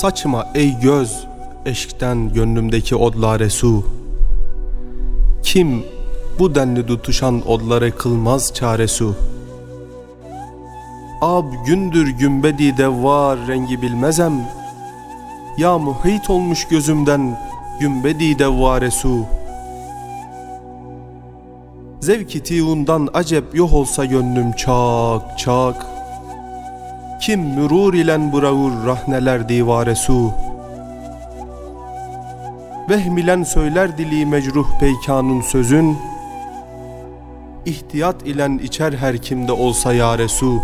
Saçma ey göz eşkten gönlümdeki odlare su. Kim bu denli tutuşan odları kılmaz çare su? Ab gündür gümbedi devvar rengi bilmezem. Ya muhit olmuş gözümden gümbedi devvare su. Zevki tiundan acep yok olsa gönlüm çak çak Kim mürur ilen bıravur rahneler divare su? Vehmilen söyler dili mecruh peykanın sözün. İhtiyat ilen içer her kimde olsa yare su.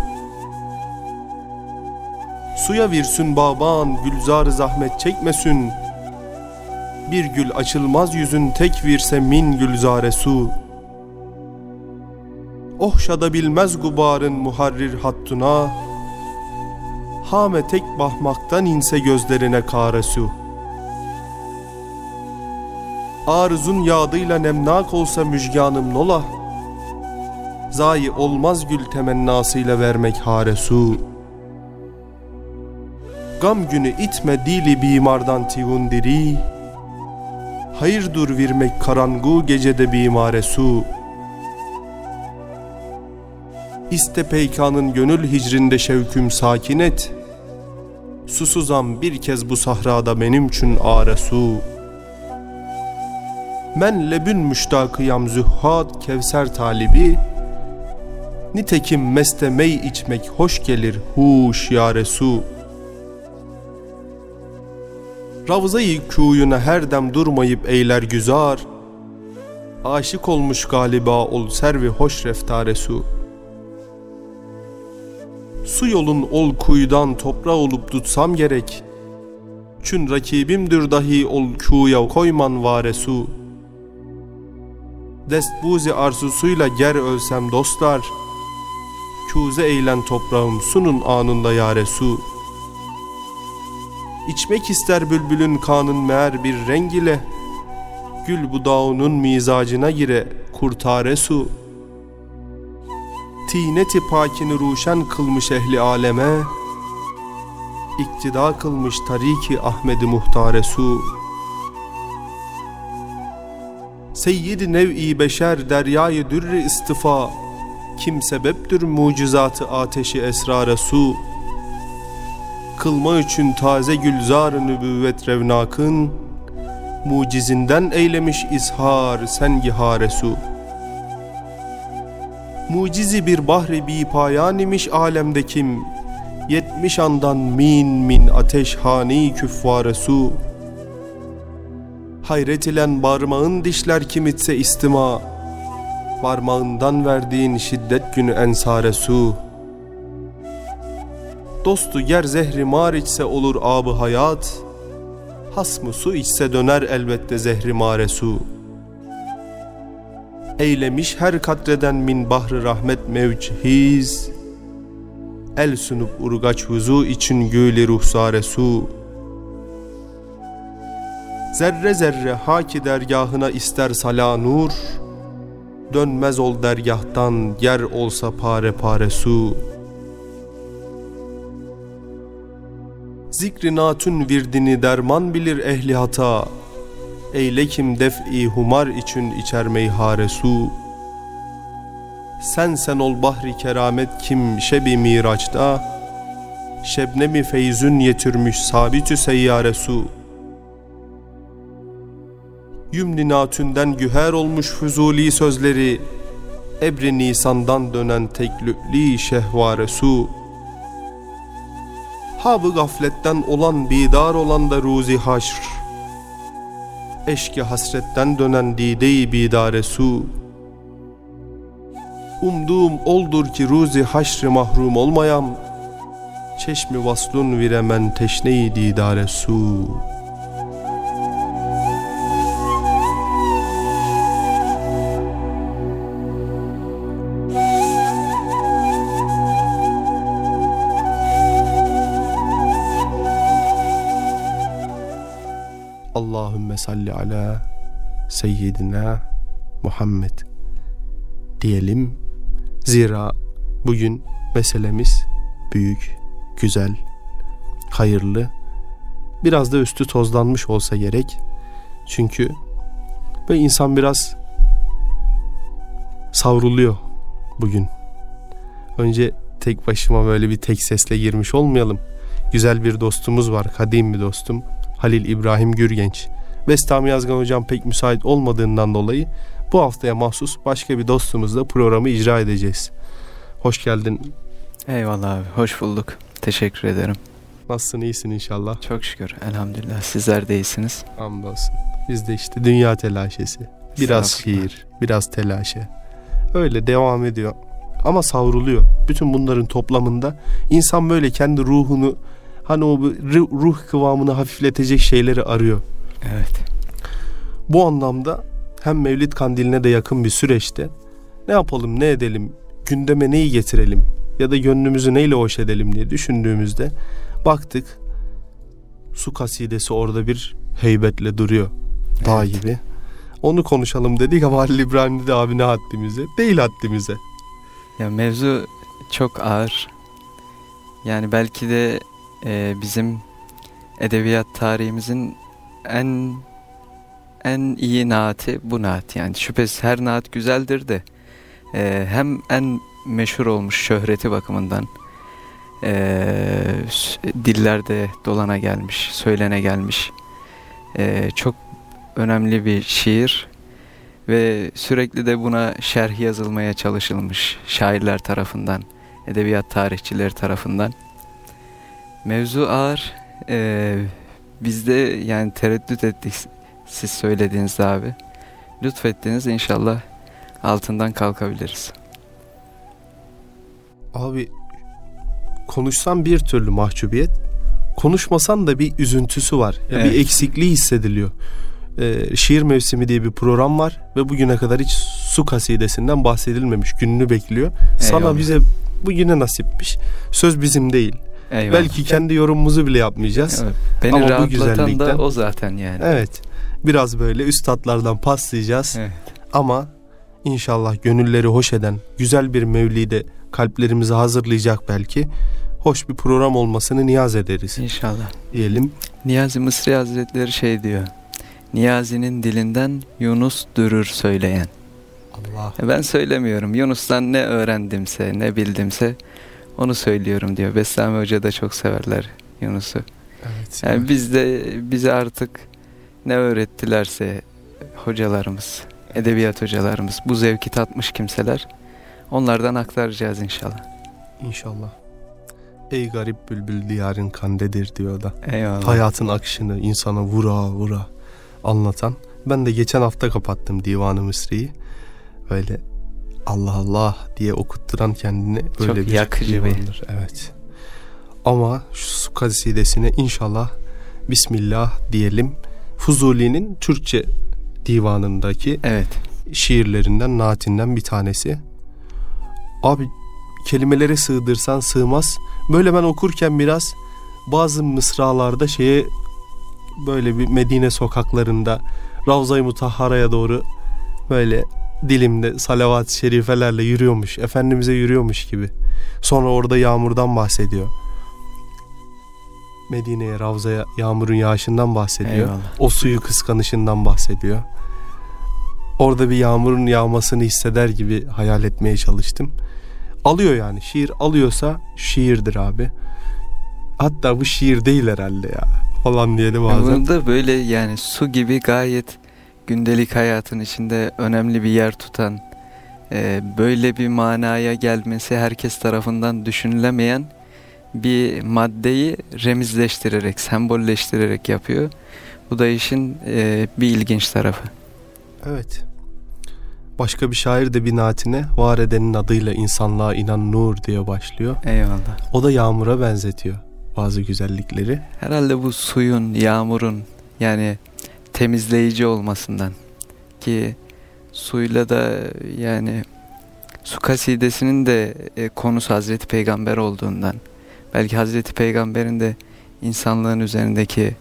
Suya virsün baban gülzar zahmet çekmesin. Bir gül açılmaz yüzün tek virse min gülzare su. Ohşada bilmez gubarın muharrir hattuna Hame tek bahmaktan inse gözlerine kare su. Arzun yağdıyla nemnak olsa müjganım nola. Zayi olmaz gül temennasıyla vermek hare su. Gam günü itme dili bimardan tivun diri. Hayır dur vermek karangu gecede bimare su İste peykanın gönül hicrində şevküm sakin et. Susuzam bir kez bu sahrada benim çün are su. Men lebün müştakıyam zühhad kevser talibi. Nitekim meste mey içmek hoş gelir huş ya su. Ravza-i kuyuna her dem durmayıp eyler güzar. Aşık olmuş galiba ol servi hoş reftare su yolun ol kuyudan toprağı olup tutsam gerek. Çün rakibimdir dahi ol kuya koyman vare su. Destbuzi arzusuyla ger ölsem dostlar. Kuze eğlen toprağım sunun anında yare su. İçmek ister bülbülün kanın meğer bir reng ile. Gül budağının mizacına gire kurtare su Tineti pakini ruşen kılmış ehli aleme İktida kılmış tariki Ahmedi Muhtare su. Seyyid nev'i beşer deryayı dürri istifa Kim sebeptür mucizatı ateşi esrara su? Kılma için taze gülzar nübüvvet revnakın Mucizinden eylemiş izhar sengihare su Mucizi bir bahri bi payan imiş alemdekim Yetmiş andan min min ateş hani küffare su. Hayret ilen barmağın dişler kimitse istima. Parmağından verdiğin şiddet günü ensare su. Dostu ger zehri mar içse olur abı hayat. Hasmı su içse döner elbette zehri mare su Eylemiş her katreden min bahri rahmet mevcihiz. El sunup urgaç huzu için gülü ruhsare su Zerre zerre haki dergahına ister sala nur Dönmez ol dergahtan yer olsa pare pare su. Zikri natun virdini derman bilir ehli hata Eyle kim def'i humar için içer meyhare su. Sen sen ol bahri keramet kim şebi miraçta. Şebnemi feyzün yetirmiş sabitü seyyare su. Yümni natünden güher olmuş füzuli sözleri. Ebri Nisan'dan dönen teklü'li şehvare su. Habı gafletten olan bidar olan da ruzi haşr Eşki hasretten dönen dide-i bidare su. Umduğum oldur ki ruzi haşr mahrum olmayam Çeşmi vaslun viremen teşne-i didare su Salli ala seyyidina Muhammed diyelim. Zira bugün meselemiz büyük, güzel, hayırlı biraz da üstü tozlanmış olsa gerek. Çünkü ve insan biraz savruluyor bugün. Önce tek başıma böyle bir tek sesle girmiş olmayalım. Güzel bir dostumuz var, kadim bir dostum. Halil İbrahim Gürgenç. Bestami Yazgan hocam pek müsait olmadığından dolayı bu haftaya mahsus başka bir dostumuzla programı icra edeceğiz. Hoş geldin. Eyvallah abi, hoş bulduk. Teşekkür ederim. Nasılsın, iyisin inşallah? Çok şükür, elhamdülillah. Sizler de iyisiniz. Hamdolsun. Biz de işte dünya telaşesi. Biraz şiir, biraz telaşe. Öyle devam ediyor. Ama savruluyor. Bütün bunların toplamında insan böyle kendi ruhunu hani o ruh kıvamını hafifletecek şeyleri arıyor. Evet. Bu anlamda hem Mevlid Kandili'ne de yakın bir süreçte ne yapalım ne edelim gündeme neyi getirelim ya da gönlümüzü neyle hoş edelim diye düşündüğümüzde baktık su kasidesi orada bir heybetle duruyor dağ evet. gibi. Onu konuşalım dedik ama Halil İbrahim dedi abi ne haddimize? Değil haddimize. Ya mevzu çok ağır. Yani belki de e, bizim edebiyat tarihimizin en en iyi naati bu naat. Yani şüphesiz her naat güzeldir de e, hem en meşhur olmuş şöhreti bakımından e, dillerde dolana gelmiş söylene gelmiş e, çok önemli bir şiir ve sürekli de buna şerh yazılmaya çalışılmış şairler tarafından edebiyat tarihçileri tarafından. Mevzu ağır e, biz de yani tereddüt ettik siz söylediğinizde abi. Lütfettiniz inşallah altından kalkabiliriz. Abi konuşsan bir türlü mahcubiyet, konuşmasan da bir üzüntüsü var. Evet. Bir eksikliği hissediliyor. Ee, şiir mevsimi diye bir program var ve bugüne kadar hiç su kasidesinden bahsedilmemiş. Gününü bekliyor. Eyvallah. Sana bize bugüne nasipmiş. Söz bizim değil. Eyvallah. Belki kendi yorumumuzu bile yapmayacağız. Evet. Beni Ama rahatlatan bu güzellikten, da o zaten yani. Evet. Biraz böyle üst tatlardan paslayacağız. Evet. Ama inşallah gönülleri hoş eden güzel bir mevlide kalplerimizi hazırlayacak belki. Hoş bir program olmasını niyaz ederiz. İnşallah. Diyelim. Niyazi Mısri Hazretleri şey diyor. Niyazi'nin dilinden Yunus dürür söyleyen. Allah. E ben söylemiyorum. Yunus'tan ne öğrendimse, ne bildimse onu söylüyorum diyor. Bestami Hoca da çok severler Yunus'u. Evet. Yani evet. biz de bize artık ne öğrettilerse hocalarımız, edebiyat hocalarımız, bu zevki tatmış kimseler onlardan aktaracağız inşallah. İnşallah. Ey garip bülbül diyarın kandedir diyor da. Eyvallah. Hayatın akışını insana vura vura anlatan. Ben de geçen hafta kapattım Divan-ı Mısri'yi. Böyle Allah Allah diye okutturan kendini böyle Çok bir yakıcı bir. Evet. Ama şu su kasidesine inşallah Bismillah diyelim. Fuzuli'nin Türkçe divanındaki evet. şiirlerinden, naatinden bir tanesi. Abi kelimelere sığdırsan sığmaz. Böyle ben okurken biraz bazı mısralarda şeye böyle bir Medine sokaklarında Ravza-i Mutahhara'ya doğru böyle dilimde salavat-ı şerifelerle yürüyormuş. Efendimiz'e yürüyormuş gibi. Sonra orada yağmurdan bahsediyor. Medine'ye, Ravza'ya yağmurun yağışından bahsediyor. Eyvallah. O suyu kıskanışından bahsediyor. Orada bir yağmurun yağmasını hisseder gibi hayal etmeye çalıştım. Alıyor yani. Şiir alıyorsa şiirdir abi. Hatta bu şiir değil herhalde ya falan diyelim bazen. Bunu da böyle yani su gibi gayet gündelik hayatın içinde önemli bir yer tutan e, böyle bir manaya gelmesi herkes tarafından düşünülemeyen bir maddeyi remizleştirerek, sembolleştirerek yapıyor. Bu da işin e, bir ilginç tarafı. Evet. Başka bir şair de bir naatine var edenin adıyla insanlığa inan nur diye başlıyor. Eyvallah. O da yağmura benzetiyor bazı güzellikleri. Herhalde bu suyun, yağmurun yani temizleyici olmasından ki suyla da yani su kasidesinin de e, konusu Hazreti Peygamber olduğundan belki Hazreti Peygamber'in de insanlığın üzerindeki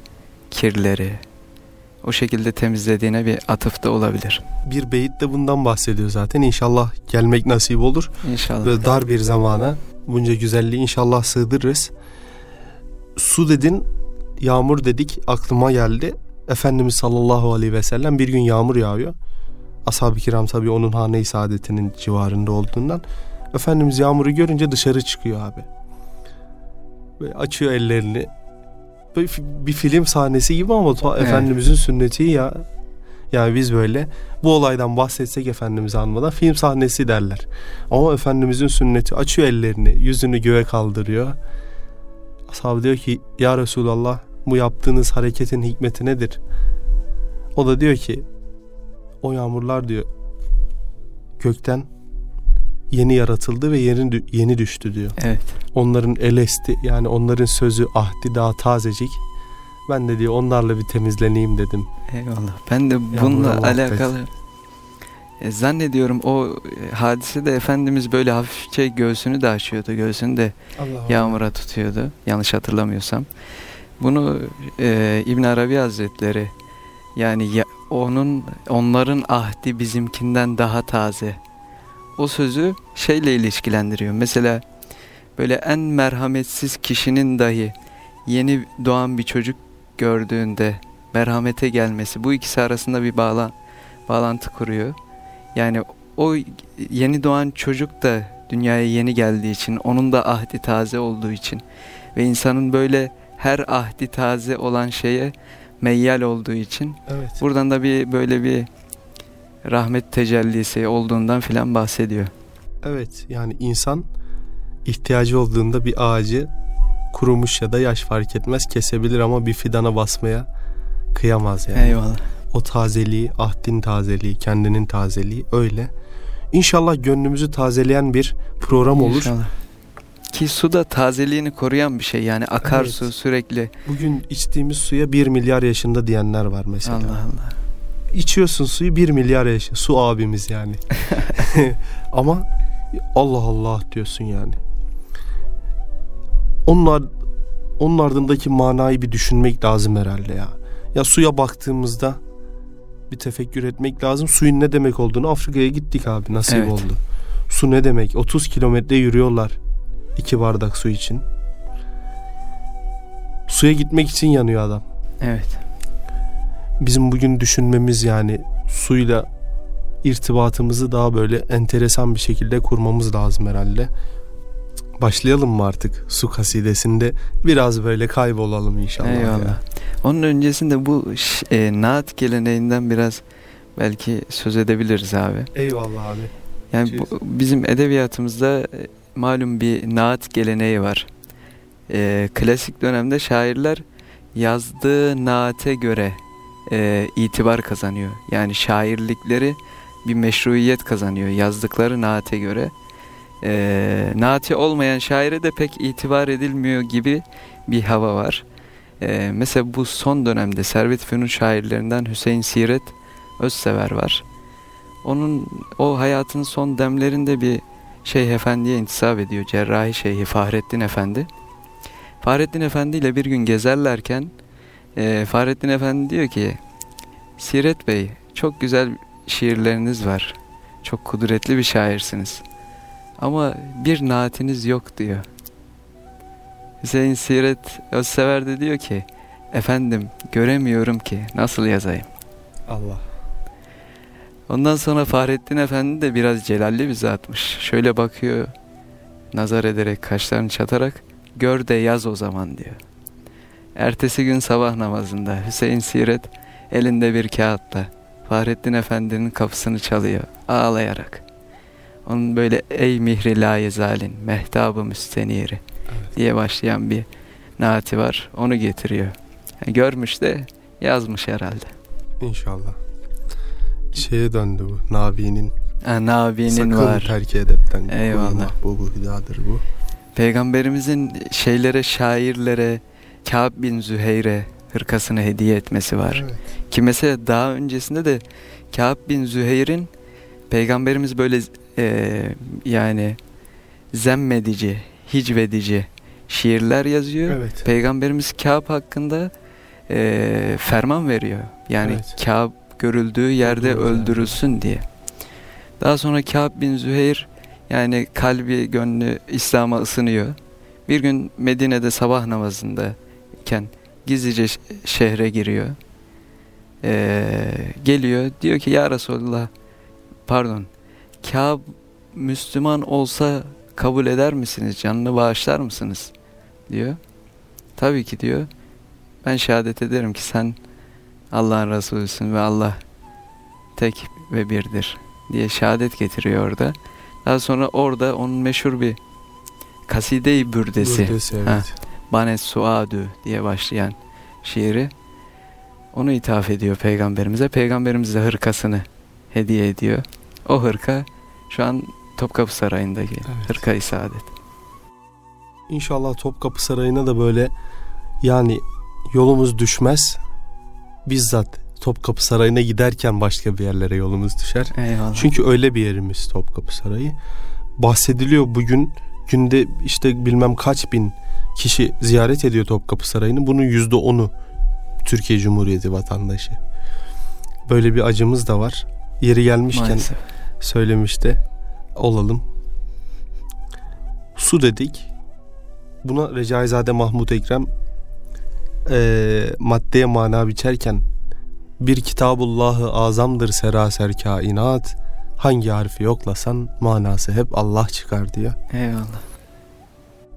kirleri o şekilde temizlediğine bir atıf da olabilir. Bir beyit de bundan bahsediyor zaten. İnşallah gelmek nasip olur. İnşallah. Böyle dar bir zamana bunca güzelliği inşallah sığdırırız. Su dedin yağmur dedik aklıma geldi. Efendimiz sallallahu aleyhi ve sellem bir gün yağmur yağıyor. Ashab-ı kiram tabii onun hane-i saadetinin civarında olduğundan Efendimiz yağmuru görünce dışarı çıkıyor abi. Ve açıyor ellerini. Böyle bir film sahnesi gibi ama evet. Efendimizin sünneti ya. Yani biz böyle bu olaydan bahsetsek Efendimiz'i anmadan film sahnesi derler. Ama Efendimizin sünneti açıyor ellerini, yüzünü göğe kaldırıyor. Ashab diyor ki ya Resulallah bu yaptığınız hareketin hikmeti nedir? O da diyor ki o yağmurlar diyor gökten yeni yaratıldı ve yeni yeni düştü diyor. Evet. Onların elesti yani onların sözü ahdi daha tazecik. Ben de diyor onlarla bir temizleneyim dedim. Eyvallah. Ben de bununla alakalı e, zannediyorum o e, hadise de Efendimiz böyle hafifçe göğsünü de açıyordu. Göğsünü de Allah yağmura Allah. tutuyordu. Yanlış hatırlamıyorsam. Bunu e, İbn Arabi Hazretleri yani ya, onun onların ahdi bizimkinden daha taze. O sözü şeyle ilişkilendiriyor. Mesela böyle en merhametsiz kişinin dahi yeni doğan bir çocuk gördüğünde merhamete gelmesi bu ikisi arasında bir bağla, bağlantı kuruyor. Yani o yeni doğan çocuk da dünyaya yeni geldiği için onun da ahdi taze olduğu için ve insanın böyle her ahdi taze olan şeye meyyal olduğu için evet. buradan da bir böyle bir rahmet tecellisi olduğundan filan bahsediyor. Evet yani insan ihtiyacı olduğunda bir ağacı kurumuş ya da yaş fark etmez kesebilir ama bir fidana basmaya kıyamaz yani. Eyvallah. O tazeliği, ahdin tazeliği, kendinin tazeliği öyle. İnşallah gönlümüzü tazeleyen bir program olur. İnşallah. Ki su da tazeliğini koruyan bir şey yani akarsu evet. sürekli. Bugün içtiğimiz suya bir milyar yaşında diyenler var mesela. Allah Allah. İçiyorsun suyu bir milyar yaşında. Su abimiz yani. Ama Allah Allah diyorsun yani. Onlar onun ardındaki manayı bir düşünmek lazım herhalde ya. Ya suya baktığımızda bir tefekkür etmek lazım. Suyun ne demek olduğunu Afrika'ya gittik abi nasip evet. oldu. Su ne demek? 30 kilometre yürüyorlar iki bardak su için. Suya gitmek için yanıyor adam. Evet. Bizim bugün düşünmemiz yani suyla irtibatımızı daha böyle enteresan bir şekilde kurmamız lazım herhalde. Başlayalım mı artık su kasidesinde biraz böyle kaybolalım inşallah. Eyvallah. Ya. Onun öncesinde bu e, naat geleneğinden biraz belki söz edebiliriz abi. Eyvallah abi. Yani bu, bizim edebiyatımızda e, malum bir naat geleneği var. E, klasik dönemde şairler yazdığı naate göre e, itibar kazanıyor. Yani şairlikleri bir meşruiyet kazanıyor yazdıkları naate göre. E, naati olmayan şaire de pek itibar edilmiyor gibi bir hava var. E, mesela bu son dönemde Servet Fünun şairlerinden Hüseyin Siret Özsever var. Onun o hayatın son demlerinde bir Şeyh Efendi'ye intisap ediyor. Cerrahi Şeyhi Fahrettin Efendi. Fahrettin Efendi ile bir gün gezerlerken e, Fahrettin Efendi diyor ki Siret Bey çok güzel şiirleriniz var. Çok kudretli bir şairsiniz. Ama bir naatiniz yok diyor. Hüseyin Siret Özsever de diyor ki efendim göremiyorum ki nasıl yazayım. Allah. Ondan sonra Fahrettin Efendi de biraz celalli bir zatmış. Şöyle bakıyor, nazar ederek, kaşlarını çatarak, gör de yaz o zaman diyor. Ertesi gün sabah namazında Hüseyin Siret elinde bir kağıtla Fahrettin Efendi'nin kapısını çalıyor ağlayarak. Onun böyle ey mihri la yezalin mehtabı müsteniri evet. diye başlayan bir naati var. Onu getiriyor. Yani görmüş de yazmış herhalde. İnşallah şeye döndü bu. Nabi'nin. Ha, Nabi'nin Sakın var. Sakın terk edepten. Eyvallah. Bu, bu hüdadır bu. Peygamberimizin şeylere, şairlere, Kâb bin Züheyre hırkasını hediye etmesi var. Evet. Ki mesela daha öncesinde de Kâb bin Züheyr'in Peygamberimiz böyle e, yani zemmedici, hicvedici şiirler yazıyor. Evet. Peygamberimiz Kâb hakkında e, ferman veriyor. Yani evet. Kâb görüldüğü yerde öldürülsün diye. Daha sonra Kâb bin Züheyr yani kalbi gönlü İslam'a ısınıyor. Bir gün Medine'de sabah namazında iken gizlice şehre giriyor. Ee, geliyor diyor ki ya Resulullah pardon Kâb Müslüman olsa kabul eder misiniz? Canını bağışlar mısınız? diyor. Tabii ki diyor. Ben şehadet ederim ki sen Allah'ın Resulüsün ve Allah tek ve birdir diye şehadet getiriyor orada. Daha sonra orada onun meşhur bir kaside-i bürdesi, Bürdesi, evet. Ha. Banet Suadü diye başlayan şiiri onu ithaf ediyor peygamberimize. Peygamberimiz de hırkasını hediye ediyor. O hırka şu an Topkapı Sarayı'ndaki Evet. hırka-i saadet. İnşallah Topkapı Sarayı'na da böyle yani yolumuz düşmez. Bizzat Topkapı Sarayı'na giderken başka bir yerlere yolumuz düşer. Eyvallah. Çünkü öyle bir yerimiz Topkapı Sarayı. Bahsediliyor bugün günde işte bilmem kaç bin kişi ziyaret ediyor Topkapı Sarayı'nı. Bunun yüzde onu Türkiye Cumhuriyeti vatandaşı. Böyle bir acımız da var. Yeri gelmişken Maalesef. söylemiş de olalım. Su dedik. Buna Recaizade Mahmut Ekrem eee maddeye mana biçerken bir kitabullahı azamdır seraser kainat hangi harfi yoklasan manası hep Allah çıkar diyor. Eyvallah.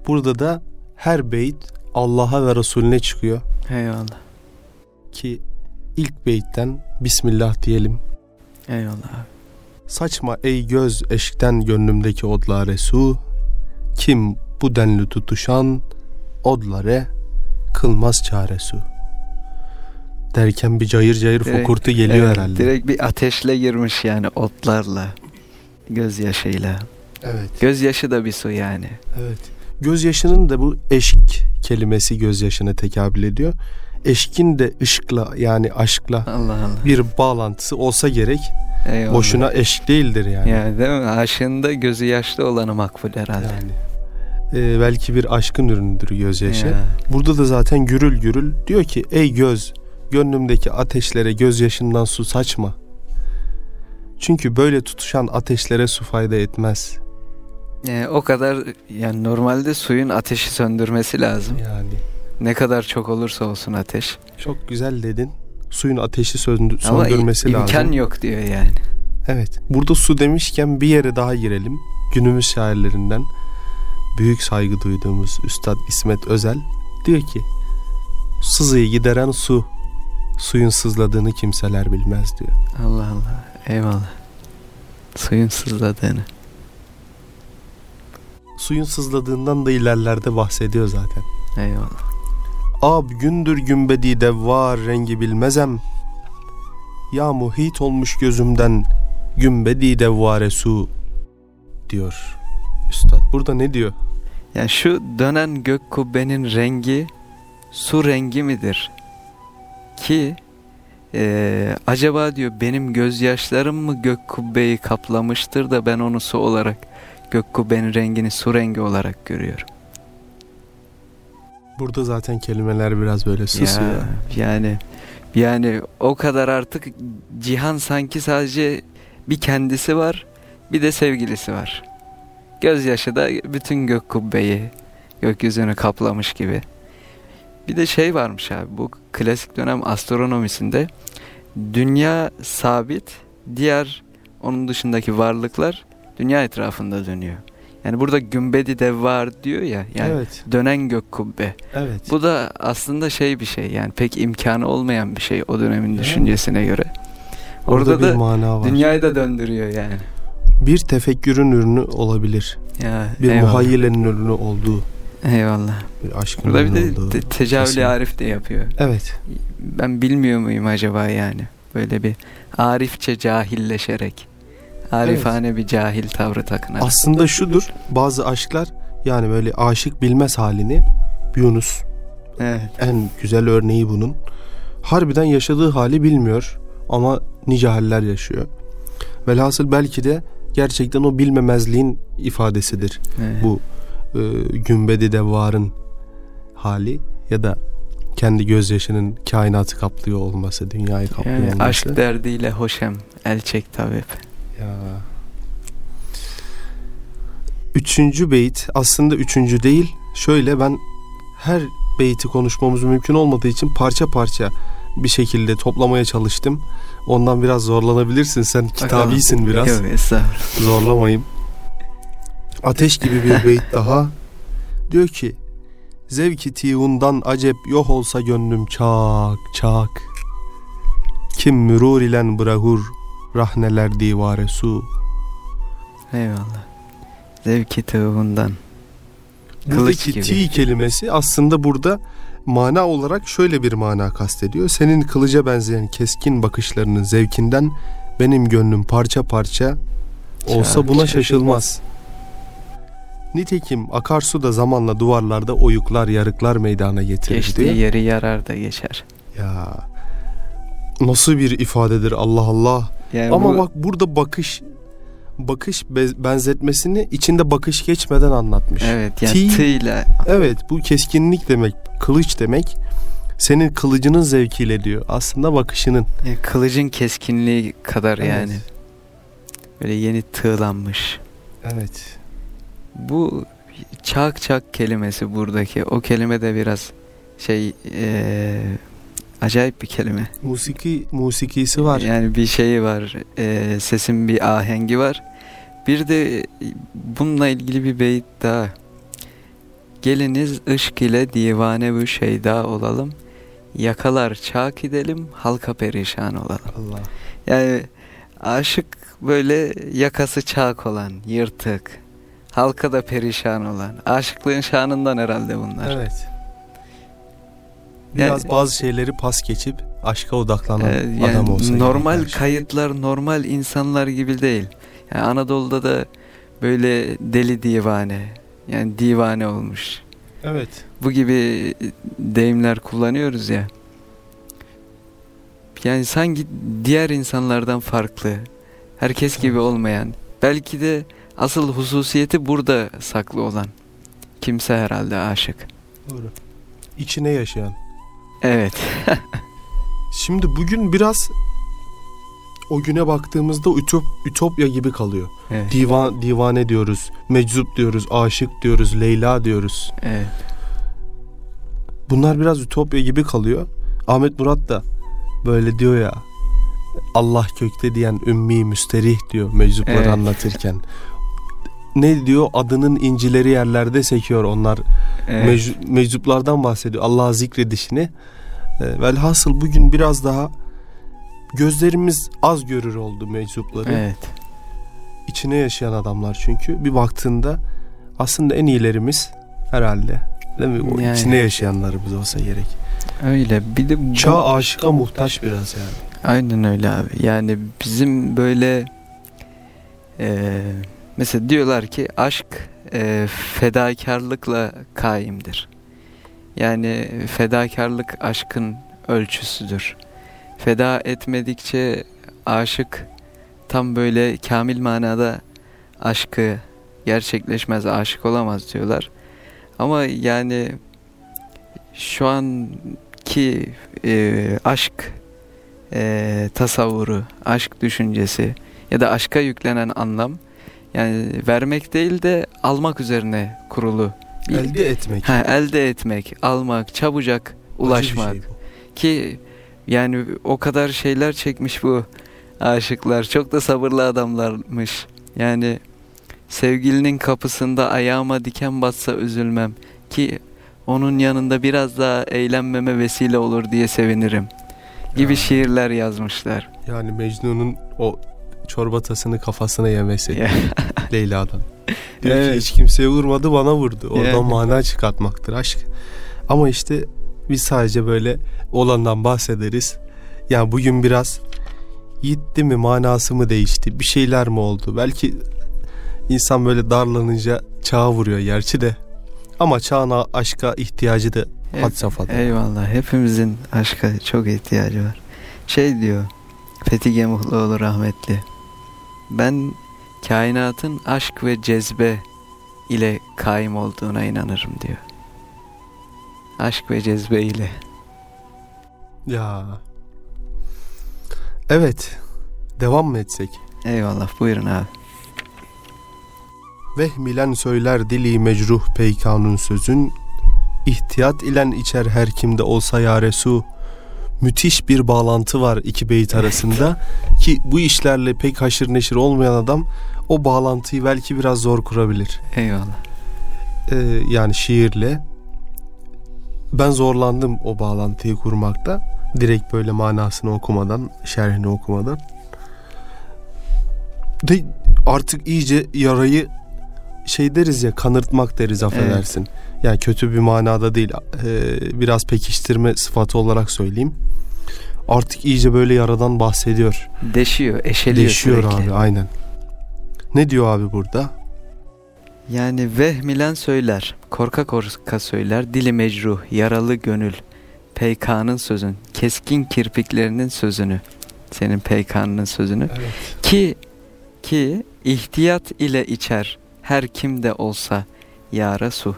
Burada da her beyt Allah'a ve Resulüne çıkıyor Eyvallah. ki ilk beytten Bismillah diyelim. Eyvallah abi. Saçma ey göz eşkten gönlümdeki odlare su Kim bu denli tutuşan odlare kılmaz çare su Derken bir cayır cayır Direkt- fokurtu geliyor Evet, herhalde. Direkt bir ateşle girmiş yani otlarla, gözyaşıyla. Evet. Gözyaşı da bir su yani. Evet. Gözyaşının da bu eşk kelimesi gözyaşına tekabül ediyor. Eşkin de ışkla yani aşkla Allah Allah. bir bağlantısı olsa gerek. Eyvallah. Boşuna eşk değildir yani. Yani değil mi? Aşığında gözü yaşlı olanı makbul herhalde. Yani. Ee, belki bir aşkın ürünüdür gözyaşı. Ya. Burada da zaten gürül gürül diyor ki ey göz gönlümdeki ateşlere gözyaşından su saçma. Çünkü böyle tutuşan ateşlere su fayda etmez. Yani o kadar yani normalde suyun ateşi söndürmesi lazım. Yani Ne kadar çok olursa olsun ateş. çok güzel dedin. Suyun ateşi söndü- Ama söndürmesi im- lazım. imkan yok diyor yani. Evet. Burada su demişken bir yere daha girelim. Günümüz şairlerinden büyük saygı duyduğumuz Üstad İsmet Özel diyor ki sızıyı gideren su suyun sızladığını kimseler bilmez diyor. Allah Allah. Eyvallah. Suyun sızladığını. Suyun sızladığından da ilerlerde bahsediyor zaten. Eyvallah. Ab gündür gümbedi devvar rengi bilmezem. Ya muhit olmuş gözümden gümbedi devvare su diyor. Üstad burada ne diyor? Yani şu dönen gök kubbenin rengi su rengi midir? Ki eee, acaba diyor benim gözyaşlarım mı gök kubbeyi kaplamıştır da ben onu su olarak gök kubbenin rengini su rengi olarak görüyorum. Burada zaten kelimeler biraz böyle susuyor. Ya, yani yani o kadar artık cihan sanki sadece bir kendisi var bir de sevgilisi var. Gözyaşı da bütün gök kubbeyi gökyüzünü kaplamış gibi. Bir de şey varmış abi bu klasik dönem astronomisinde dünya sabit diğer onun dışındaki varlıklar dünya etrafında dönüyor. Yani burada gümbedi de var diyor ya yani evet, dönen gök kubbe. evet. Bu da aslında şey bir şey yani pek imkanı olmayan bir şey o dönemin düşüncesine göre. Orada, Orada da. Dünyayı da döndürüyor yani. Bir tefekkürün ürünü olabilir. Ya, Bir eyvallah. muhayyilenin ürünü olduğu, Eyvallah. bir aşkın Burada bir de olduğu. te- tecavüle arif de yapıyor. Evet. Ben bilmiyor muyum acaba yani? Böyle bir arifçe cahilleşerek. Arifane bir cahil tavrı takınarak. Aslında şudur. Bazı aşklar yani böyle aşık bilmez halini Yunus evet. en güzel örneği bunun. Harbiden yaşadığı hali bilmiyor ama nice haller yaşıyor. Velhasıl belki de gerçekten o bilmemezliğin ifadesidir. evet. Bu e, gümbedi devvarın hali ya da kendi gözyaşının kainatı kaplıyor olması, dünyayı kaplıyor Yani olması. aşk derdiyle hoşem el çek tabip. Ya. Üçüncü beyit aslında üçüncü değil. Şöyle ben her beyti konuşmamız mümkün olmadığı için parça parça bir şekilde toplamaya çalıştım. Ondan biraz zorlanabilirsin. Sen kitabisin biraz. Yok. Zorlamayayım. Ateş gibi bir beyt daha. Diyor ki Zevki tiyundan acep yok olsa gönlüm çak çak. Kim mürur ilen bırahur rahneler divare su. Eyvallah. Zevki. Kılıç Buradaki ti kelimesi aslında burada mana olarak şöyle bir mana kastediyor. Senin kılıca benzeyen keskin bakışlarının zevkinden benim gönlüm parça parça olsa buna şaşılmaz. Nitekim akarsu da zamanla duvarlarda oyuklar, yarıklar meydana getirir Geçtiği diyor. yeri yarar da geçer. Ya nasıl bir ifadedir Allah Allah. Yani Ama bu- bak burada bakış bakış be- benzetmesini içinde bakış geçmeden anlatmış. Evet yani tığ ile Evet bu keskinlik demek, kılıç demek. Senin kılıcının zevkiyle diyor. Aslında bakışının. yani kılıcın keskinliği kadar Evet. yani. Böyle yeni tığlanmış. Evet. Bu çak çak kelimesi buradaki. O kelime de biraz şey eee, acayip bir kelime. Musiki musikisi var. Yani bir şeyi var. eee, sesin bir ahengi var. Bir de bununla ilgili bir beyit daha. Geliniz ışk ile divane bu şeyda olalım. Yakalar çak gidelim, halka perişan olalım. Allah. Yani aşık böyle yakası çak olan, yırtık. Halka da perişan olan. Aşıklığın şanından herhalde bunlar. Evet. Biraz Yani- bazı şeyleri pas geçip aşka odaklanan Ee, yani adam olsa normal gerek belki. kayıtlar normal insanlar gibi değil. Yani Anadolu'da da böyle deli divane yani divane olmuş. Evet. Bu gibi deyimler kullanıyoruz ya. Yani sanki diğer insanlardan farklı. Herkes gibi olmayan. Belki de asıl hususiyeti burada saklı olan. Kimse herhalde aşık. Doğru. İçine yaşayan. Evet. Şimdi bugün biraz o güne baktığımızda ütop, ütopya gibi kalıyor. Evet. Divan divane diyoruz, meczup diyoruz, aşık diyoruz, Leyla diyoruz. evet. Bunlar biraz ütopya gibi kalıyor. Ahmet Murat da böyle diyor ya. Allah kökte diyen ümmi müsterih diyor meczupları Evet. anlatırken. Ne diyor? Adının incileri yerlerde sekiyor onlar. evet. Mec- meczuplardan bahsediyor. Allah'a zikredişini. E, velhasıl bugün biraz daha gözlerimiz az görür oldu meczupları. Evet. İçine yaşayan adamlar çünkü. Bir baktığında aslında en iyilerimiz herhalde. Değil mi? O Yani. içine yaşayanlarımız olsa gerek. Öyle. Bir de bu- Çağ aşıka muhtaç biraz yani. Aynen öyle abi. Yani bizim böyle eee, mesela diyorlar ki aşk eee, fedakarlıkla kaimdir. Yani fedakarlık aşkın ölçüsüdür. Feda etmedikçe aşık tam böyle kamil manada aşkı gerçekleşmez, aşık olamaz diyorlar. Ama yani şu anki eee, aşk eee, tasavvuru, aşk düşüncesi ya da aşka yüklenen anlam yani vermek değil de almak üzerine kurulu. Elde etmek. Ha, elde etmek, almak, çabucak bir ulaşmak. şey bu. Ki yani o kadar şeyler çekmiş bu aşıklar. Çok da sabırlı adamlarmış. Yani sevgilinin kapısında ayağıma diken batsa üzülmem ki onun yanında biraz daha eğlenmeme vesile olur diye sevinirim. Gibi Ya. şiirler yazmışlar. Yani Mecnun'un o çorba tasını kafasına yemesi Leyla'dan. Diyor ki Evet. hiç kimseye vurmadı bana vurdu. Oradan Yani. mana çıkartmaktır aşk. Ama işte biz sadece böyle olandan bahsederiz. Yani bugün biraz gitti mi manası mı değişti bir şeyler mi oldu? Belki insan böyle darlanınca çağa vuruyor gerçi de. Ama çağın a- aşka ihtiyacı da Hep- had safhada. Eyvallah. Hepimizin aşka çok ihtiyacı var. Şey diyor Fethi Gemuhluoğlu rahmetli. Ben kainatın aşk ve cezbe ile kaim olduğuna inanırım diyor. Aşk ve cezbe ile. Ya. Evet. Devam mı etsek? Eyvallah buyurun abi. Vehmilen söyler dili mecruh peykanun sözün ihtiyat ilen içer her kimde olsa ya Resul. Müthiş bir bağlantı var iki beyit arasında ki bu işlerle pek haşır neşir olmayan adam o bağlantıyı belki biraz zor kurabilir. Eyvallah. Ee, yani şiirle ben zorlandım o bağlantıyı kurmakta. Direkt böyle manasını okumadan, şerhini okumadan. De artık iyice yarayı şey deriz ya kanırtmak deriz affedersin. Evet. Yani kötü bir manada değil. Ee, biraz pekiştirme sıfatı olarak söyleyeyim. Artık iyice böyle yaradan bahsediyor. Deşiyor, eşeliyor Deşiyor sürekli. abi aynen. Ne diyor abi burada? Yani vehmilen söyler, korka korka söyler, dili mecruh, yaralı gönül, peykanın sözün, keskin kirpiklerinin sözünü, senin peykanının sözünü. Evet. Ki ki ihtiyat ile içer her kimde olsa yara su.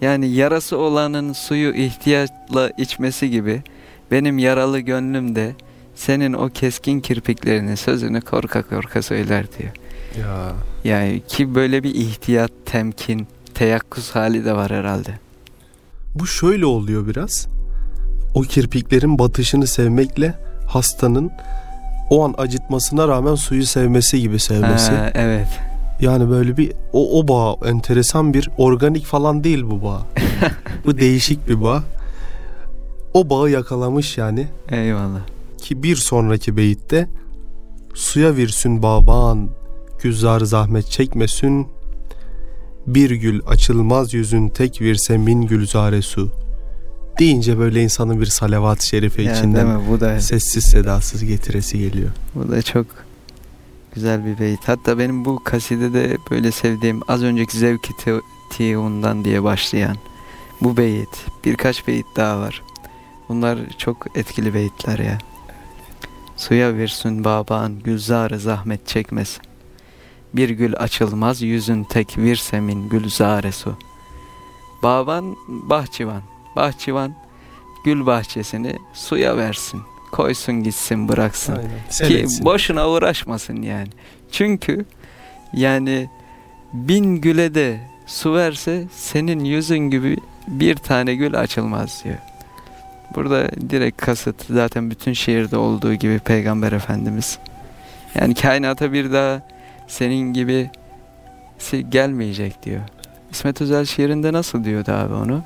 Yani yarası olanın suyu ihtiyatla içmesi gibi benim yaralı gönlüm de senin o keskin kirpiklerinin sözünü korka korka söyler diyor. Ya. Yani ki böyle bir ihtiyat, temkin, teyakkuz hali de var herhalde. Bu şöyle oluyor biraz. O kirpiklerin batışını sevmekle hastanın o an acıtmasına rağmen suyu sevmesi gibi sevmesi. Ha, evet. Yani böyle bir o, o bağ enteresan bir organik falan değil bu bağ. bu değişik bir bağ. O bağı yakalamış yani. Eyvallah. Ki bir sonraki beyitte suya virsün baban güzar zahmet çekmesin bir gül açılmaz yüzün tek virse min gülzare su deyince böyle insanın bir salavat-ı şerife yani içinden Bu da, sessiz sedasız getiresi geliyor. Bu da çok güzel bir beyit. Hatta benim bu kasidede böyle sevdiğim az önceki zevki tiyundan diye başlayan bu beyit. Birkaç beyit daha var. Bunlar çok etkili beyitler ya. Suya virsun baban gülzarı zahmet çekmesin. Bir gül açılmaz yüzün tek virsemin gülzare su. Baban bahçıvan. Bahçıvan gül bahçesini suya versin. Koysun gitsin bıraksın. Aynen. Ki etsin. boşuna uğraşmasın yani. Çünkü yani bin güle de su verse senin yüzün gibi bir tane gül açılmaz diyor. Burada direkt kasıt zaten bütün şiirde olduğu gibi Peygamber Efendimiz. Yani kainata bir daha senin gibi gelmeyecek diyor. İsmet Özel şiirinde nasıl diyordu abi onu?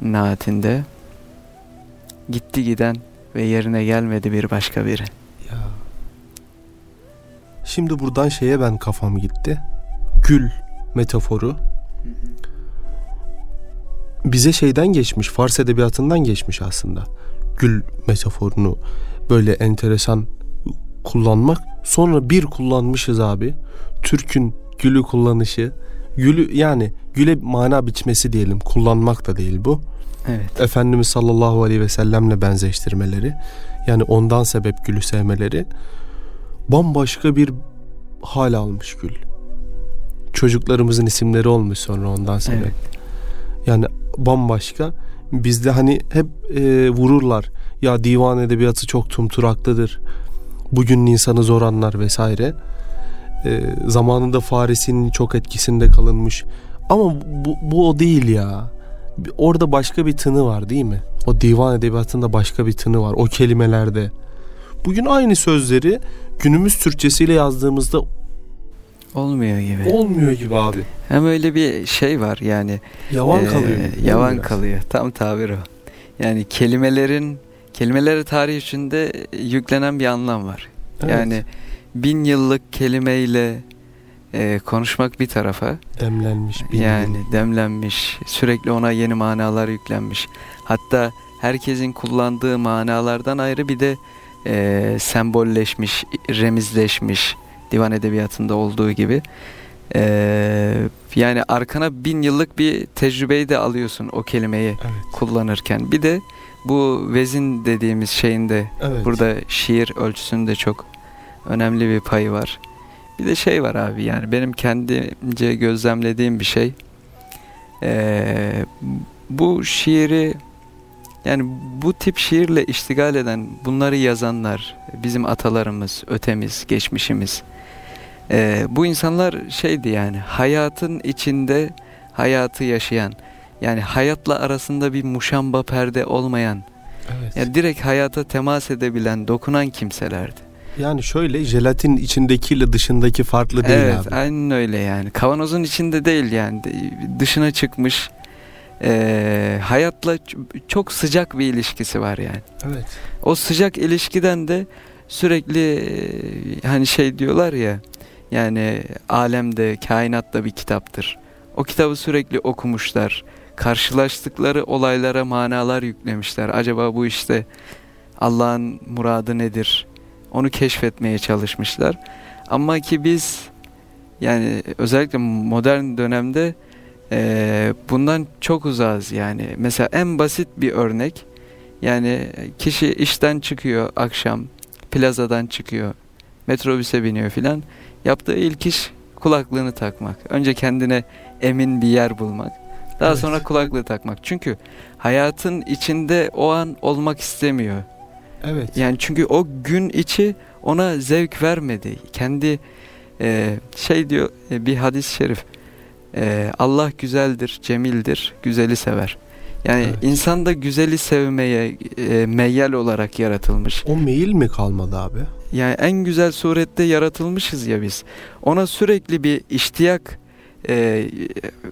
Naatinde. Gitti giden ve yerine gelmedi bir başka biri. Ya. Şimdi buradan şeye ben kafam gitti. Gül metaforu. Bize şeyden geçmiş, Fars edebiyatından geçmiş aslında. Gül metaforunu böyle enteresan kullanmak. Sonra bir kullanmışız abi. Türk'ün gülü kullanışı. Gülü yani güle mana biçmesi diyelim. Kullanmak da değil bu. Evet. Efendimiz sallallahu aleyhi ve sellemle benzeştirmeleri. Yani ondan sebep gülü sevmeleri. Bambaşka bir hal almış gül. Çocuklarımızın isimleri olmuş sonra ondan sebep. Evet. Yani bambaşka. Bizde hani hep e, vururlar. Ya divan edebiyatı çok tumturaklıdır bugün insanı zor anlar vesaire. E, zamanında Farisi'nin çok etkisinde kalınmış. Ama bu, bu o değil ya. Orada başka bir tını var değil mi? O divan edebiyatında başka bir tını var. O kelimelerde. Bugün aynı sözleri günümüz Türkçesiyle yazdığımızda olmuyor gibi. Olmuyor gibi abi. Hem öyle bir şey var yani. Yavan e, kalıyor. Yavan kalıyor. Tam tabir o. Yani kelimelerin kelimelere tarih içinde yüklenen bir anlam var. Evet. Yani bin yıllık kelimeyle e, konuşmak bir tarafa. Demlenmiş. Bin yani yıl. demlenmiş. Sürekli ona yeni manalar yüklenmiş. Hatta herkesin kullandığı manalardan ayrı bir de e, sembolleşmiş, remizleşmiş divan edebiyatında olduğu gibi. E, yani arkana bin yıllık bir tecrübeyi de alıyorsun o kelimeyi evet. kullanırken. Bir de bu vezin dediğimiz şeyinde evet. burada şiir ölçüsünde çok önemli bir payı var. Bir de şey var abi yani benim kendimce gözlemlediğim bir şey. Ee, bu şiiri yani bu tip şiirle iştigal eden bunları yazanlar bizim atalarımız, ötemiz, geçmişimiz. Ee, bu insanlar şeydi yani hayatın içinde hayatı yaşayan yani hayatla arasında bir muşamba perde olmayan Evet. yani direkt hayata temas edebilen dokunan kimselerdi. Yani şöyle jelatin içindekiyle dışındaki farklı değil evet abi. aynen öyle yani kavanozun içinde değil yani dışına çıkmış e, hayatla çok sıcak bir ilişkisi var yani. Evet. O sıcak ilişkiden de sürekli e, hani şey diyorlar ya yani alemde kainatta bir kitaptır. O kitabı sürekli okumuşlar. Karşılaştıkları olaylara manalar yüklemişler. Acaba bu işte Allah'ın muradı nedir? Onu keşfetmeye çalışmışlar. Ama ki biz yani özellikle modern dönemde e, bundan çok uzağız yani. Mesela en basit bir örnek yani kişi işten çıkıyor akşam, plazadan çıkıyor, metrobüse biniyor filan. Yaptığı ilk iş kulaklığını takmak. Önce kendine emin bir yer bulmak. Daha Evet. sonra kulaklığı takmak. Çünkü hayatın içinde o an olmak istemiyor. Evet. Yani çünkü o gün içi ona zevk vermedi. Kendi e, şey diyor e, bir hadis-i şerif. E, Allah güzeldir, cemildir, güzeli sever. Yani Evet. insan da güzeli sevmeye e, meyyal olarak yaratılmış. O meyil mi kalmadı abi? Yani en güzel surette yaratılmışız ya biz. Ona sürekli bir iştiyak e,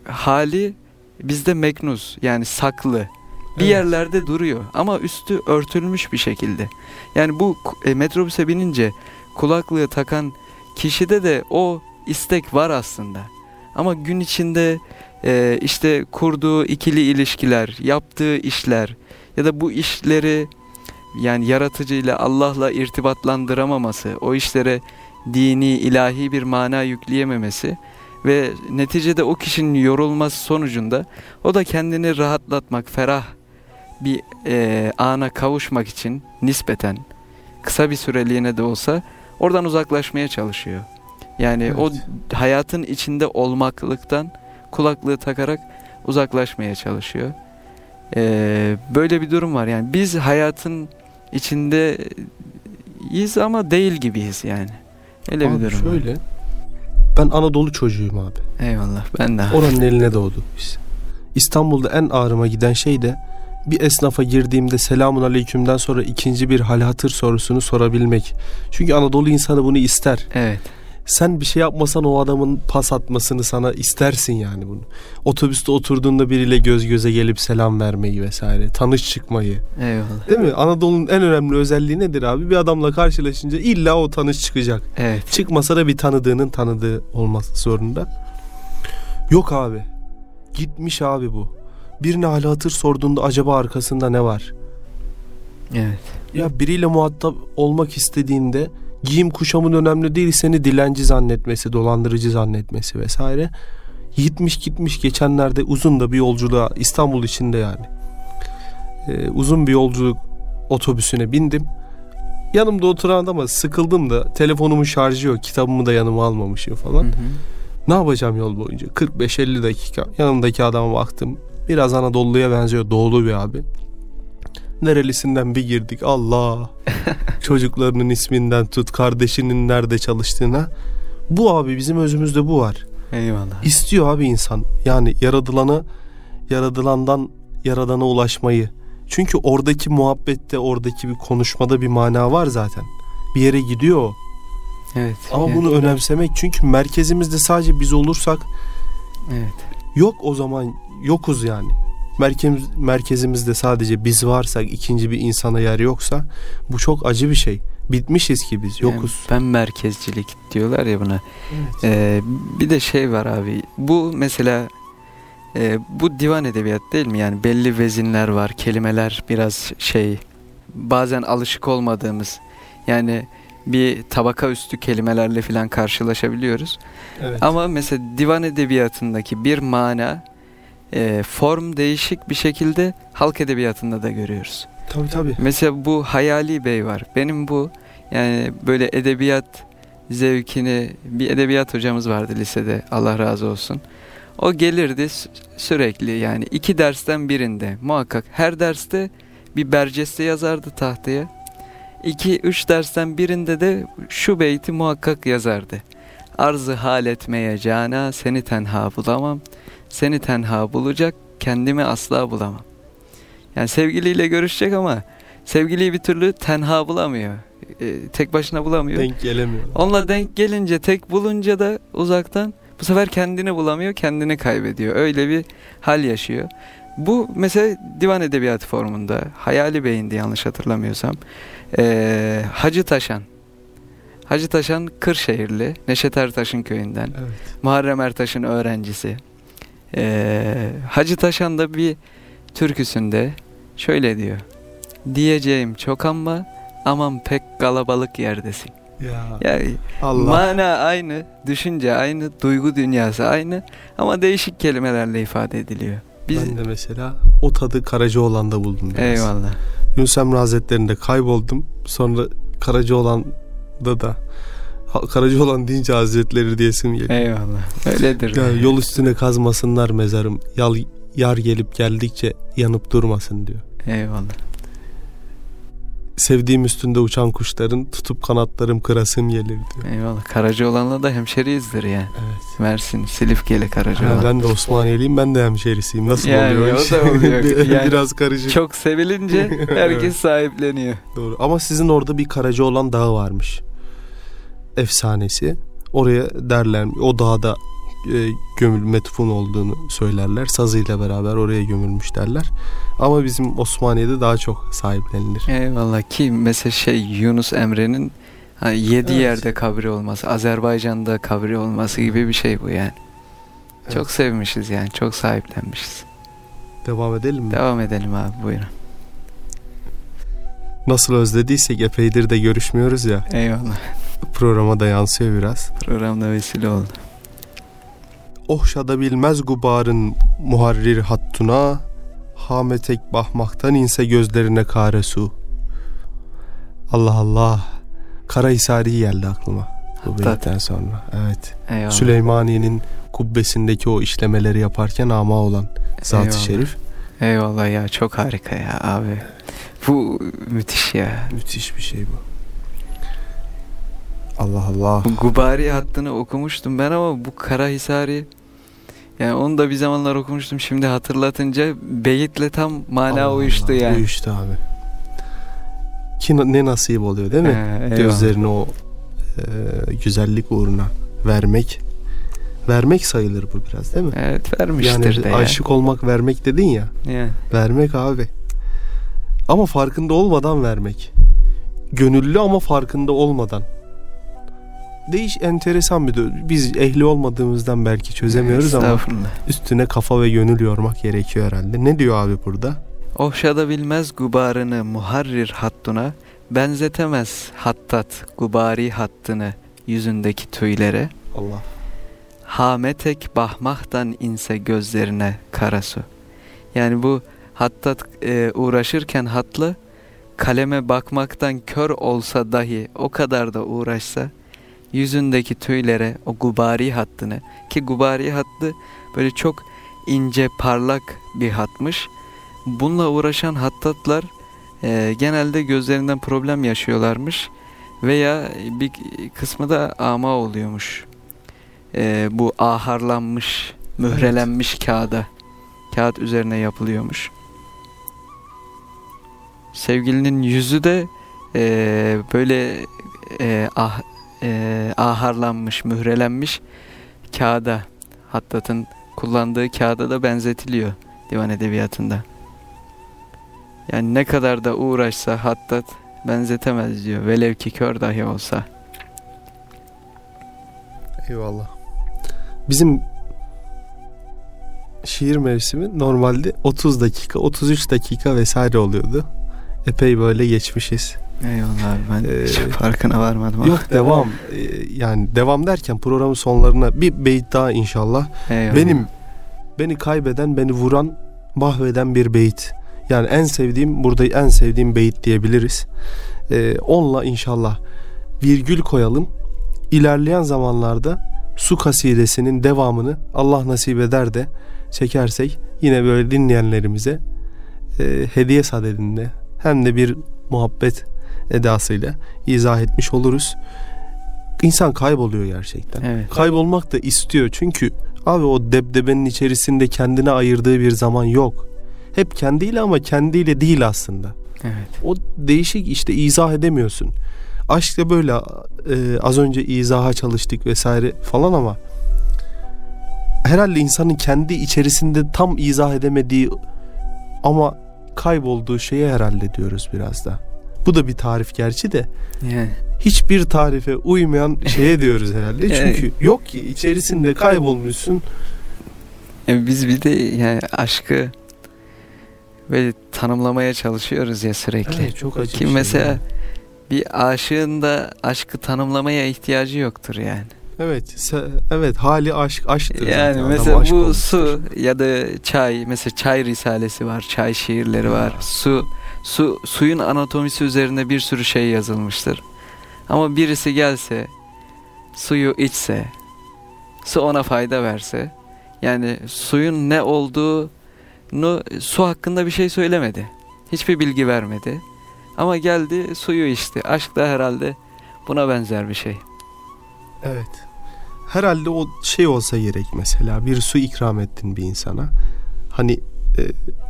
hali bizde meknuz yani saklı. Bir Evet. yerlerde duruyor ama üstü örtülmüş bir şekilde. Yani bu e, metrobüse binince kulaklığı takan kişide de o istek var aslında. Ama gün içinde e, işte kurduğu ikili ilişkiler, yaptığı işler ya da bu işleri yani yaratıcıyla Allah'la irtibatlandıramaması, o işlere dini, ilahi bir mana yükleyememesi ve neticede o kişinin yorulması sonucunda o da kendini rahatlatmak, ferah bir e, ana kavuşmak için nispeten kısa bir süreliğine de olsa oradan uzaklaşmaya çalışıyor. Yani Evet. o hayatın içinde olmaklıktan kulaklığı takarak uzaklaşmaya çalışıyor. Ee, böyle bir durum var yani biz hayatın içindeyiz ama değil gibiyiz yani. Öyle Abi bir durum. var. Ben Anadolu çocuğuyum abi. Eyvallah ben de. Oranın eline doğduk biz. İstanbul'da en ağrıma giden şey de bir esnafa girdiğimde selamun aleykümden sonra ikinci bir hal hatır sorusunu sorabilmek. Çünkü Anadolu insanı bunu ister. Evet. Sen bir şey yapmasan o adamın pas atmasını sana istersin yani bunu. Otobüste oturduğunda biriyle göz göze gelip selam vermeyi vesaire. Tanış çıkmayı. Eyvallah. Değil mi? Anadolu'nun en önemli özelliği nedir abi? Bir adamla karşılaşınca illa o tanış çıkacak. Evet. Çıkmasa da bir tanıdığının tanıdığı olması zorunda. Yok abi. Gitmiş abi bu. Birine hal hatır sorduğunda acaba arkasında ne var? Evet. Ya biriyle muhatap olmak istediğinde giyim kuşamın önemli değil seni dilenci zannetmesi, dolandırıcı zannetmesi vesaire. Gitmiş gitmiş geçenlerde uzun da bir yolculuğa İstanbul içinde yani. Ee, uzun bir yolculuk otobüsüne bindim. Yanımda oturan ama sıkıldım da telefonumun şarjı yok kitabımı da yanıma almamışım falan. Hı hı. Ne yapacağım yol boyunca? 45-50 dakika yanımdaki adama baktım. Biraz Anadolu'ya benziyor doğulu bir abi. Nerelisinden bir girdik Allah. Çocuklarının isminden tut kardeşinin nerede çalıştığına. Bu abi bizim özümüzde bu var. Eyvallah. İstiyor abi insan. Yani yaradılanı yaradılandan yaradana ulaşmayı. Çünkü oradaki muhabbette oradaki bir konuşmada bir mana var zaten. Bir yere gidiyor. Evet. Ama evet. bunu önemsemek çünkü merkezimizde sadece biz olursak Evet. yok o zaman yokuz yani. Merkez, merkezimizde sadece biz varsak ikinci bir insana yer yoksa bu çok acı bir şey. Bitmişiz ki biz yokuz. Yani ben merkezcilik diyorlar ya buna. Evet. Ee, bir de şey var abi. Bu mesela e, bu divan edebiyat değil mi? Yani belli vezinler var, kelimeler biraz şey bazen alışık olmadığımız. Yani bir tabaka üstü kelimelerle falan karşılaşabiliyoruz. evet. Ama mesela divan edebiyatındaki bir mana e, form değişik bir şekilde halk edebiyatında da görüyoruz. tabii tabii. Mesela bu Hayali Bey var. Benim bu yani böyle edebiyat zevkini bir edebiyat hocamız vardı lisede Allah razı olsun. O gelirdi sü- sürekli yani iki dersten birinde muhakkak her derste bir berceste yazardı tahtaya. İki üç dersten birinde de şu beyti muhakkak yazardı. Arzı hal etmeye cana seni tenha bulamam. Seni tenha bulacak kendimi asla bulamam. Yani sevgiliyle görüşecek ama sevgiliyi bir türlü tenha bulamıyor. E, tek başına bulamıyor. Denk gelemiyor. Onunla denk gelince tek bulunca da uzaktan bu sefer kendini bulamıyor, kendini kaybediyor. Öyle bir hal yaşıyor. Bu mesela divan edebiyatı formunda Hayali Bey'indi yanlış hatırlamıyorsam. Ee, Hacı Taşan. Hacı Taşan Kırşehirli, Neşet Ertaş'ın köyünden. Evet. Muharrem Ertaş'ın öğrencisi. Ee, Hacı Taşan da bir türküsünde şöyle diyor. Diyeceğim çok ama aman pek kalabalık yerdesin. Ya Yani Allah. mana aynı, düşünce aynı, duygu dünyası aynı ama değişik kelimelerle ifade ediliyor. Biz Ben de mesela o tadı Karacaoğlan'da buldum. biraz. eyvallah. Yunus Emre Hazretleri'nde kayboldum. Sonra Karacaoğlan'da da Ha- Karacaoğlan deyince Hazretleri diyesim geliyor. Eyvallah. Öyledir. Ya yol üstüne kazmasınlar mezarım. Yal, yar gelip geldikçe yanıp durmasın diyor. Eyvallah. Sevdiğim üstünde uçan kuşların tutup kanatlarım kırasım gelir diyor. Eyvallah. Karacaoğlan'la da hemşeriyizdir yani. Evet. Mersin, Silifkeli Karacaoğlan. Ha, ben de Osmaniyeliyim ben de hemşerisiyim. Nasıl Yani oluyor? o da oluyor. Yani Biraz karışık. Çok sevilince herkes sahipleniyor. Doğru. Ama sizin orada bir Karacaoğlan dağı varmış. Efsanesi. Oraya derler o dağda e, gömül metfun olduğunu söylerler. Sazıyla beraber oraya gömülmüş derler. Ama bizim Osmaniye'de daha çok sahiplenilir. Eyvallah ki mesela şey Yunus Emre'nin ha, yedi Evet. yerde kabri olması, Azerbaycan'da kabri olması gibi bir şey bu yani. Evet. Çok sevmişiz yani, çok sahiplenmişiz. Devam edelim mi? Devam edelim abi buyurun. Nasıl özlediysek epeydir de görüşmüyoruz ya. Eyvallah. Programa da yansıyor biraz. Programda vesile oldu. Ohşada bilmez gubarın muharrir hattuna Hametek bahmaktan inse gözlerine kare su Allah Allah Karahisari geldi aklıma bu beyitten sonra Evet Eyvallah. Süleymaniye'nin kubbesindeki o işlemeleri yaparken ama olan Zat-ı. Şerif Eyvallah ya çok harika ya abi. Bu müthiş ya. Müthiş bir şey bu Allah Allah Gubari hattını okumuştum ben ama bu Karahisari yani onu da bir zamanlar okumuştum. Şimdi hatırlatınca beyitle tam mana Allah uyuştu Allah, yani. Uyuştu abi Ki ne nasip oluyor değil mi? Eyvallah. gözlerini o e, güzellik uğruna vermek vermek sayılır bu biraz değil mi? Evet vermiştir Yani de aşık olmak vermek dedin ya Yani. vermek abi ama farkında olmadan vermek gönüllü ama farkında olmadan değiş enteresan bir de biz ehli olmadığımızdan belki çözemiyoruz ama üstüne kafa ve gönül yormak gerekiyor herhalde. Ne diyor abi burada? Ohşada bilmez gubarını muharrir hattuna, benzetemez hattat gubari hattını yüzündeki tüylere, Allah. Hametek bahmahtan inse gözlerine karasu. Yani bu hattat e, uğraşırken hatlı, kaleme bakmaktan kör olsa dahi o kadar da uğraşsa, yüzündeki tüylere o gubari hattını, ki gubari hattı böyle çok ince parlak bir hatmış, Bununla uğraşan hattatlar e, genelde gözlerinden problem yaşıyorlarmış veya bir kısmı da ama oluyormuş. E, bu aharlanmış, mührelenmiş kağıda, kağıt üzerine yapılıyormuş. Sevgilinin yüzü de e, böyle e, ah, e, aharlanmış, mührelenmiş kağıda, hattatın kullandığı kağıda da benzetiliyor divan edebiyatında. Yani ne kadar da uğraşsa hattat benzetemez diyor. Velev ki kör dahi olsa. Eyvallah. Bizim şiir mevsimi normalde 30 dakika, 33 dakika vesaire oluyordu. Epey böyle geçmişiz. Eyvallah abi ben Ee, farkına varmadım. Yok devam. Ee, yani devam derken programın sonlarına bir beyit daha inşallah. Eyvallah. Benim beni kaybeden, beni vuran, mahveden bir beyit. Yani en sevdiğim, burada en sevdiğim beyit diyebiliriz. Ee, onunla inşallah virgül koyalım. İlerleyen zamanlarda su kasidesinin devamını Allah nasip eder de çekersek yine böyle dinleyenlerimize e, hediye sadedinde hem de bir muhabbet edasıyla izah etmiş oluruz. İnsan kayboluyor gerçekten. Evet. Kaybolmak da istiyor çünkü Abi o debdebenin içerisinde kendine ayırdığı bir zaman yok. Hep kendiyle ama kendiyle değil aslında. Evet. O değişik işte izah edemiyorsun. Aşk da böyle e, az önce izaha çalıştık vesaire falan ama herhalde insanın kendi içerisinde tam izah edemediği ama kaybolduğu şeye herhalde diyoruz biraz da. Bu da bir tarif gerçi de Yani hiçbir tarife uymayan şeye diyoruz herhalde. Çünkü yok ki içerisinde kaybolmuşsun. e, biz bir de yani aşkı böyle tanımlamaya çalışıyoruz ya sürekli. Evet, çok acı Ki şey mesela yani. bir aşığın da aşkı tanımlamaya ihtiyacı yoktur yani. Evet, evet hali aşk aşktır Yani zaten. Adam mesela aşk bu olmuştur. su ya da çay mesela çay risalesi var, çay şiirleri var. Su su suyun anatomisi üzerinde bir sürü şey yazılmıştır. Ama birisi gelse suyu içse, su ona fayda verse, yani suyun ne olduğunu su hakkında bir şey söylemedi. Hiçbir bilgi vermedi. Ama geldi suyu içti. Aşk da herhalde buna benzer bir şey. Evet. Herhalde o şey olsa gerek mesela bir su ikram ettin bir insana. Hani e,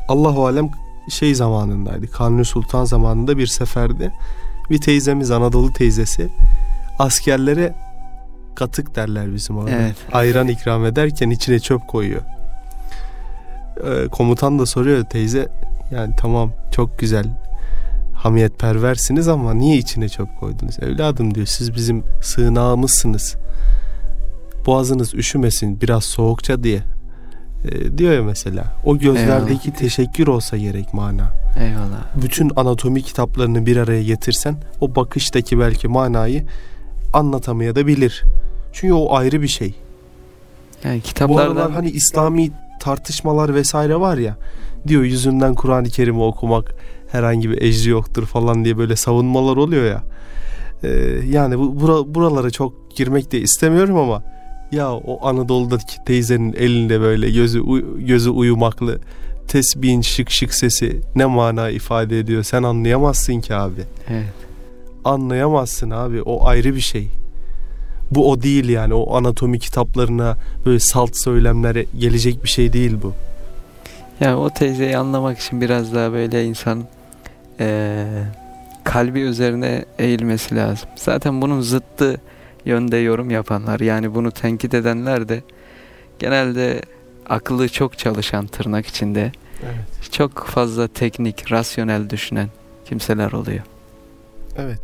Allahu alem şey zamanındaydı. Kanuni Sultan zamanında bir seferde bir teyzemiz Anadolu teyzesi askerlere katık derler bizim orada. Evet. Ayran ikram ederken içine çöp koyuyor. E, komutan da soruyor teyze yani tamam çok güzel hamiyetperversiniz ama niye içine çöp koydunuz? Evladım diyor siz bizim sığınağımızsınız. Boğazınız üşümesin biraz soğukça diye. E, diyor ya mesela. O gözlerdeki teşekkür olsa gerek mana. Eyvallah. Bütün anatomi kitaplarını bir araya getirsen o bakıştaki belki manayı anlatamaya da bilir. Çünkü o ayrı bir şey. Yani Bu kitaplardan aralar hani İslami tartışmalar vesaire var ya diyor yüzünden Kur'an-ı Kerim'i okumak herhangi bir ecri yoktur falan diye böyle savunmalar oluyor ya. Ee, yani bu bura- buralara çok girmek de istemiyorum ama ya o Anadolu'daki teyzenin elinde böyle gözü uy- gözü uyumaklı tesbihin şık şık sesi ne mana ifade ediyor sen anlayamazsın ki abi. Evet. Anlayamazsın abi o ayrı bir şey. Bu o değil yani o anatomi kitaplarına böyle salt söylemlere gelecek bir şey değil bu. Yani o teyzeyi anlamak için biraz daha böyle insan eee, kalbi üzerine eğilmesi lazım. Zaten bunun zıttı yönde yorum yapanlar yani bunu tenkit edenler de genelde akıllı çok çalışan tırnak içinde Evet. çok fazla teknik, rasyonel düşünen kimseler oluyor. Evet.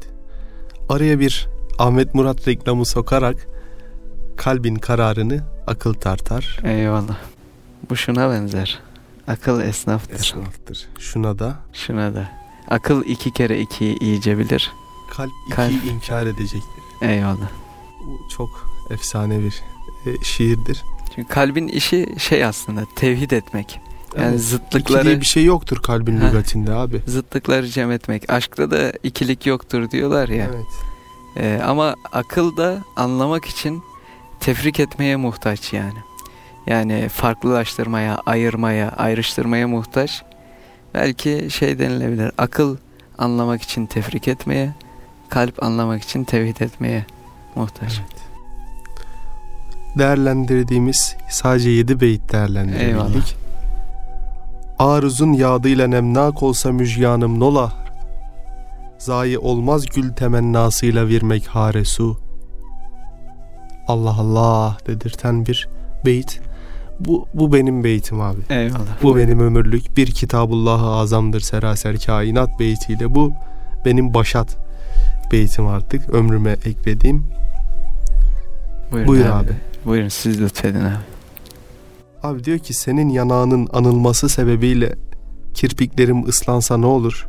Araya bir Ahmet Murat reklamı sokarak kalbin kararını akıl tartar. Eyvallah. Bu şuna benzer. Akıl esnaftır. Esnaftır. Şuna da Şuna da. Akıl iki kere ikiyi iyice bilir. kalp ikiyi Kalp. inkar edecektir. Eyvallah. Bu çok efsane bir e, şiirdir. Çünkü kalbin işi şey aslında tevhid etmek. Yani Evet. İki zıtlıkları diye bir şey yoktur kalbin lügatinde abi. zıtlıkları cem etmek. Aşkta da ikilik yoktur diyorlar ya. Evet. Ee, ama akıl da anlamak için tefrik etmeye muhtaç yani. Yani farklılaştırmaya, ayırmaya, ayrıştırmaya muhtaç. Belki şey denilebilir. Akıl anlamak için tefrik etmeye, kalp anlamak için tevhid etmeye muhtaç. Değerlendirdiğimiz sadece yedi beyit değerlendirebildik. Eyvallah. Aruzun yadıyla nemnak olsa müjganım nola Zayi olmaz gül temennasıyla vermek haresu Allah Allah dedirten bir beyit bu, bu benim beytim abi Eyvallah. bu benim ömürlük bir kitabullahı azamdır seraser kainat beytiyle bu benim başat beytim artık ömrüme eklediğim Buyurun, Buyur abi. abi. Buyurun siz lütfedin abi. Abi diyor ki senin yanağının anılması sebebiyle kirpiklerim ıslansa ne olur?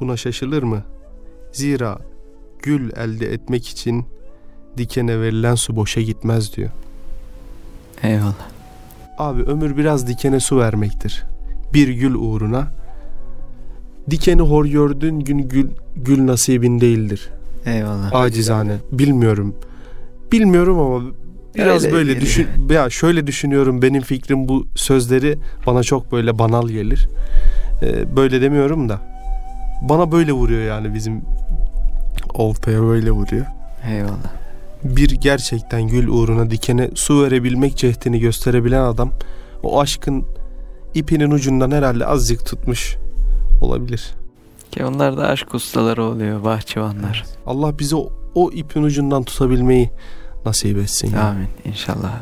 Buna şaşılır mı? Zira gül elde etmek için dikene verilen su boşa gitmez diyor. Eyvallah. Abi ömür biraz dikene su vermektir. Bir gül uğruna. Dikeni hor gördüğün gün gül, gül nasibin değildir. Eyvallah. Acizane. Bilmiyorum. Bilmiyorum ama biraz Öyle böyle geliyor. düşün ya şöyle düşünüyorum benim fikrim bu sözleri bana çok böyle banal gelir. Ee, böyle demiyorum da bana böyle vuruyor yani bizim Olta'ya böyle vuruyor. Eyvallah. bir gerçekten gül uğruna dikene su verebilmek cehdini gösterebilen adam o aşkın ipinin ucundan herhalde azıcık tutmuş olabilir. Ki onlar da aşk ustaları oluyor, bahçıvanlar. Allah bize o, o ipin ucundan tutabilmeyi nasip etsin. Amin inşallah.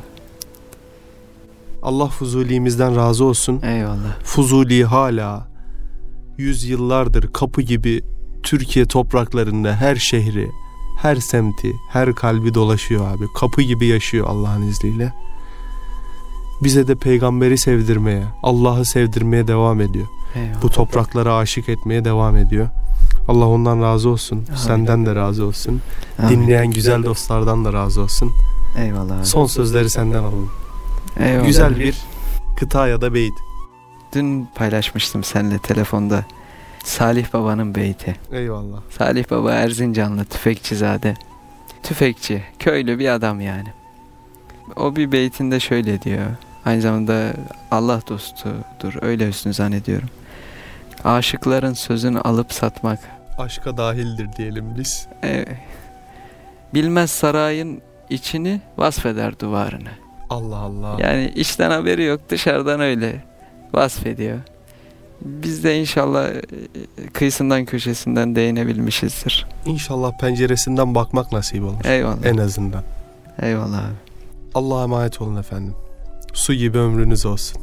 Allah Fuzuli'mizden razı olsun. Eyvallah. Fuzuli hala yüzyıllardır kapı gibi Türkiye topraklarında her şehri, her semti, her kalbi dolaşıyor abi. Kapı gibi yaşıyor Allah'ın izniyle. Bize de peygamberi sevdirmeye, Allah'ı sevdirmeye devam ediyor. Eyvallah. Bu topraklara aşık etmeye devam ediyor. Allah ondan razı olsun. Amin. Senden de razı olsun. Amin. Dinleyen güzel dostlardan da razı olsun. Eyvallah. abi. Son sözleri senden alalım. Eyvallah. Güzel bir kıta ya da beyt. Dün paylaşmıştım seninle telefonda. Salih Baba'nın beyti. Eyvallah. Salih Baba Erzincanlı tüfekçizade. Tüfekçi, köylü bir adam yani. O bir beytinde şöyle diyor. Aynı zamanda Allah dostudur. Öyle üstünü zannediyorum. Aşıkların sözünü alıp satmak. Aşka dahildir diyelim biz. e, bilmez sarayın içini vasfeder duvarını. Allah Allah. Yani içten haberi yok dışarıdan öyle vasfediyor. Biz de inşallah e, kıyısından köşesinden değinebilmişizdir. İnşallah penceresinden bakmak nasip olur. Eyvallah. En azından. Eyvallah abi. Allah'a emanet olun efendim. Su gibi ömrünüz olsun.